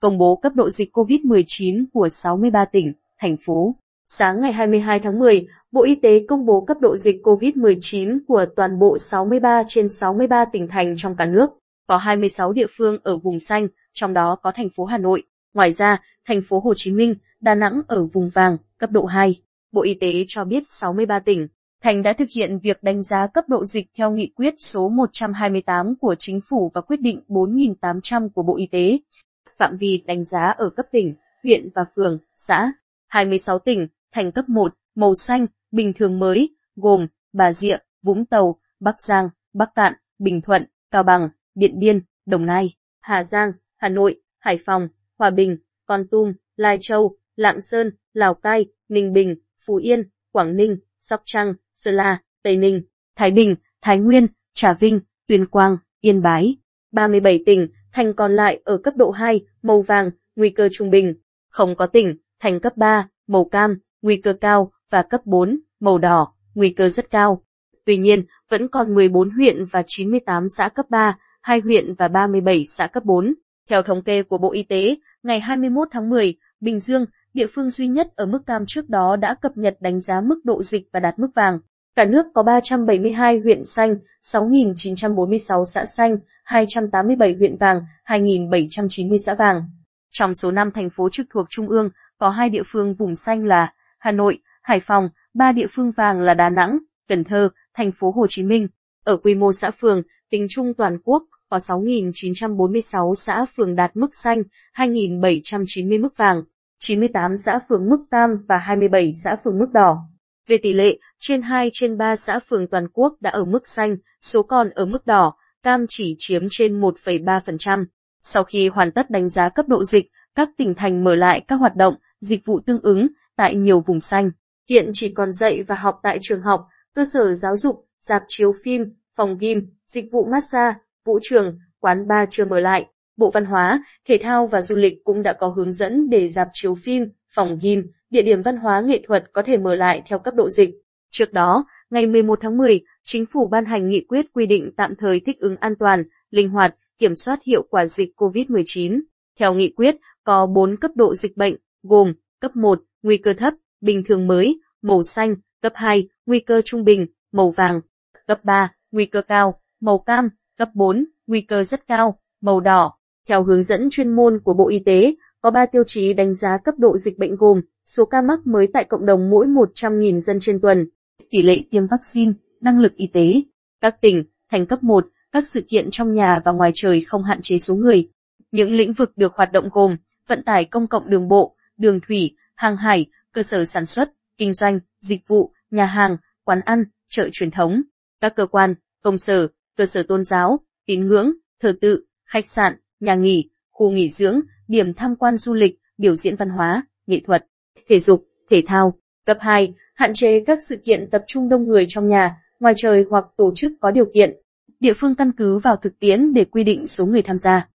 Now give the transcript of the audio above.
công bố cấp độ dịch COVID-19 của 63 tỉnh, thành phố. Sáng ngày 22 tháng 10, Bộ Y tế công bố cấp độ dịch COVID-19 của toàn bộ 63 trên 63 tỉnh thành trong cả nước. Có 26 địa phương ở vùng xanh, trong đó có thành phố Hà Nội. Ngoài ra, thành phố Hồ Chí Minh, Đà Nẵng ở vùng vàng, cấp độ 2. Bộ Y tế cho biết 63 tỉnh, thành đã thực hiện việc đánh giá cấp độ dịch theo nghị quyết số 128 của Chính phủ và quyết định 4.800 của Bộ Y tế. Phạm vi đánh giá ở cấp tỉnh, huyện và phường, xã. 26 tỉnh, thành cấp 1, màu xanh, bình thường mới, gồm Bà Rịa, Vũng Tàu, Bắc Giang, Bắc Cạn, Bình Thuận, Cao Bằng, Điện Biên, Đồng Nai, Hà Giang, Hà Nội, Hải Phòng, Hòa Bình, Con Tum, Lai Châu, Lạng Sơn, Lào Cai, Ninh Bình, Phú Yên, Quảng Ninh, Sóc Trăng, Sơn La, Tây Ninh, Thái Bình, Thái Nguyên, Trà Vinh, Tuyên Quang, Yên Bái. 37 tỉnh, thành còn lại ở cấp độ 2, màu vàng, nguy cơ trung bình. Không có tỉnh, thành cấp 3, màu cam, nguy cơ cao, và cấp 4, màu đỏ, nguy cơ rất cao. Tuy nhiên, vẫn còn 14 huyện và 98 xã cấp 3, 2 huyện và 37 xã cấp 4. Theo thống kê của Bộ Y tế, ngày 21 tháng 10, Bình Dương, địa phương duy nhất ở mức cam trước đó đã cập nhật đánh giá mức độ dịch và đạt mức vàng. Cả nước có 372 huyện xanh, 6.946 xã xanh, 287 huyện vàng, 2.790 xã vàng. Trong số 5 thành phố trực thuộc Trung ương, có 2 địa phương vùng xanh là Hà Nội, Hải Phòng, 3 địa phương vàng là Đà Nẵng, Cần Thơ, thành phố Hồ Chí Minh. Ở quy mô xã phường, tính chung toàn quốc có 6.946 xã phường đạt mức xanh, 2.790 mức vàng, 98 xã phường mức tam và 27 xã phường mức đỏ. Về tỷ lệ, trên 2 trên 3 xã phường toàn quốc đã ở mức xanh, số còn ở mức đỏ, cam chỉ chiếm trên 1,3%. Sau khi hoàn tất đánh giá cấp độ dịch, các tỉnh thành mở lại các hoạt động, dịch vụ tương ứng tại nhiều vùng xanh. Hiện chỉ còn dạy và học tại trường học, cơ sở giáo dục, dạp chiếu phim, phòng gym, dịch vụ massage, vũ trường, quán bar chưa mở lại. Bộ Văn hóa, Thể thao và Du lịch cũng đã có hướng dẫn để dạp chiếu phim, phòng gym, địa điểm văn hóa nghệ thuật có thể mở lại theo cấp độ dịch. Trước đó, ngày 11 tháng 10, Chính phủ ban hành nghị quyết quy định tạm thời thích ứng an toàn, linh hoạt, kiểm soát hiệu quả dịch COVID-19. Theo nghị quyết, có 4 cấp độ dịch bệnh, gồm cấp 1, nguy cơ thấp, bình thường mới, màu xanh, cấp 2, nguy cơ trung bình, màu vàng, cấp 3, nguy cơ cao, màu cam, cấp 4, nguy cơ rất cao, màu đỏ. Theo hướng dẫn chuyên môn của Bộ Y tế, có 3 tiêu chí đánh giá cấp độ dịch bệnh gồm số ca mắc mới tại cộng đồng mỗi 100.000 dân trên tuần, tỷ lệ tiêm vaccine, năng lực y tế. Các tỉnh, thành cấp 1, các sự kiện trong nhà và ngoài trời không hạn chế số người. Những lĩnh vực được hoạt động gồm vận tải công cộng đường bộ, đường thủy, hàng hải, cơ sở sản xuất, kinh doanh, dịch vụ, nhà hàng, quán ăn, chợ truyền thống, các cơ quan, công sở, cơ sở tôn giáo, tín ngưỡng, thờ tự, khách sạn, nhà nghỉ, khu nghỉ dưỡng, điểm tham quan du lịch, biểu diễn văn hóa, nghệ thuật, thể dục, thể thao. Cấp 2, hạn chế các sự kiện tập trung đông người trong nhà, ngoài trời hoặc tổ chức có điều kiện. Địa phương căn cứ vào thực tiễn để quy định số người tham gia.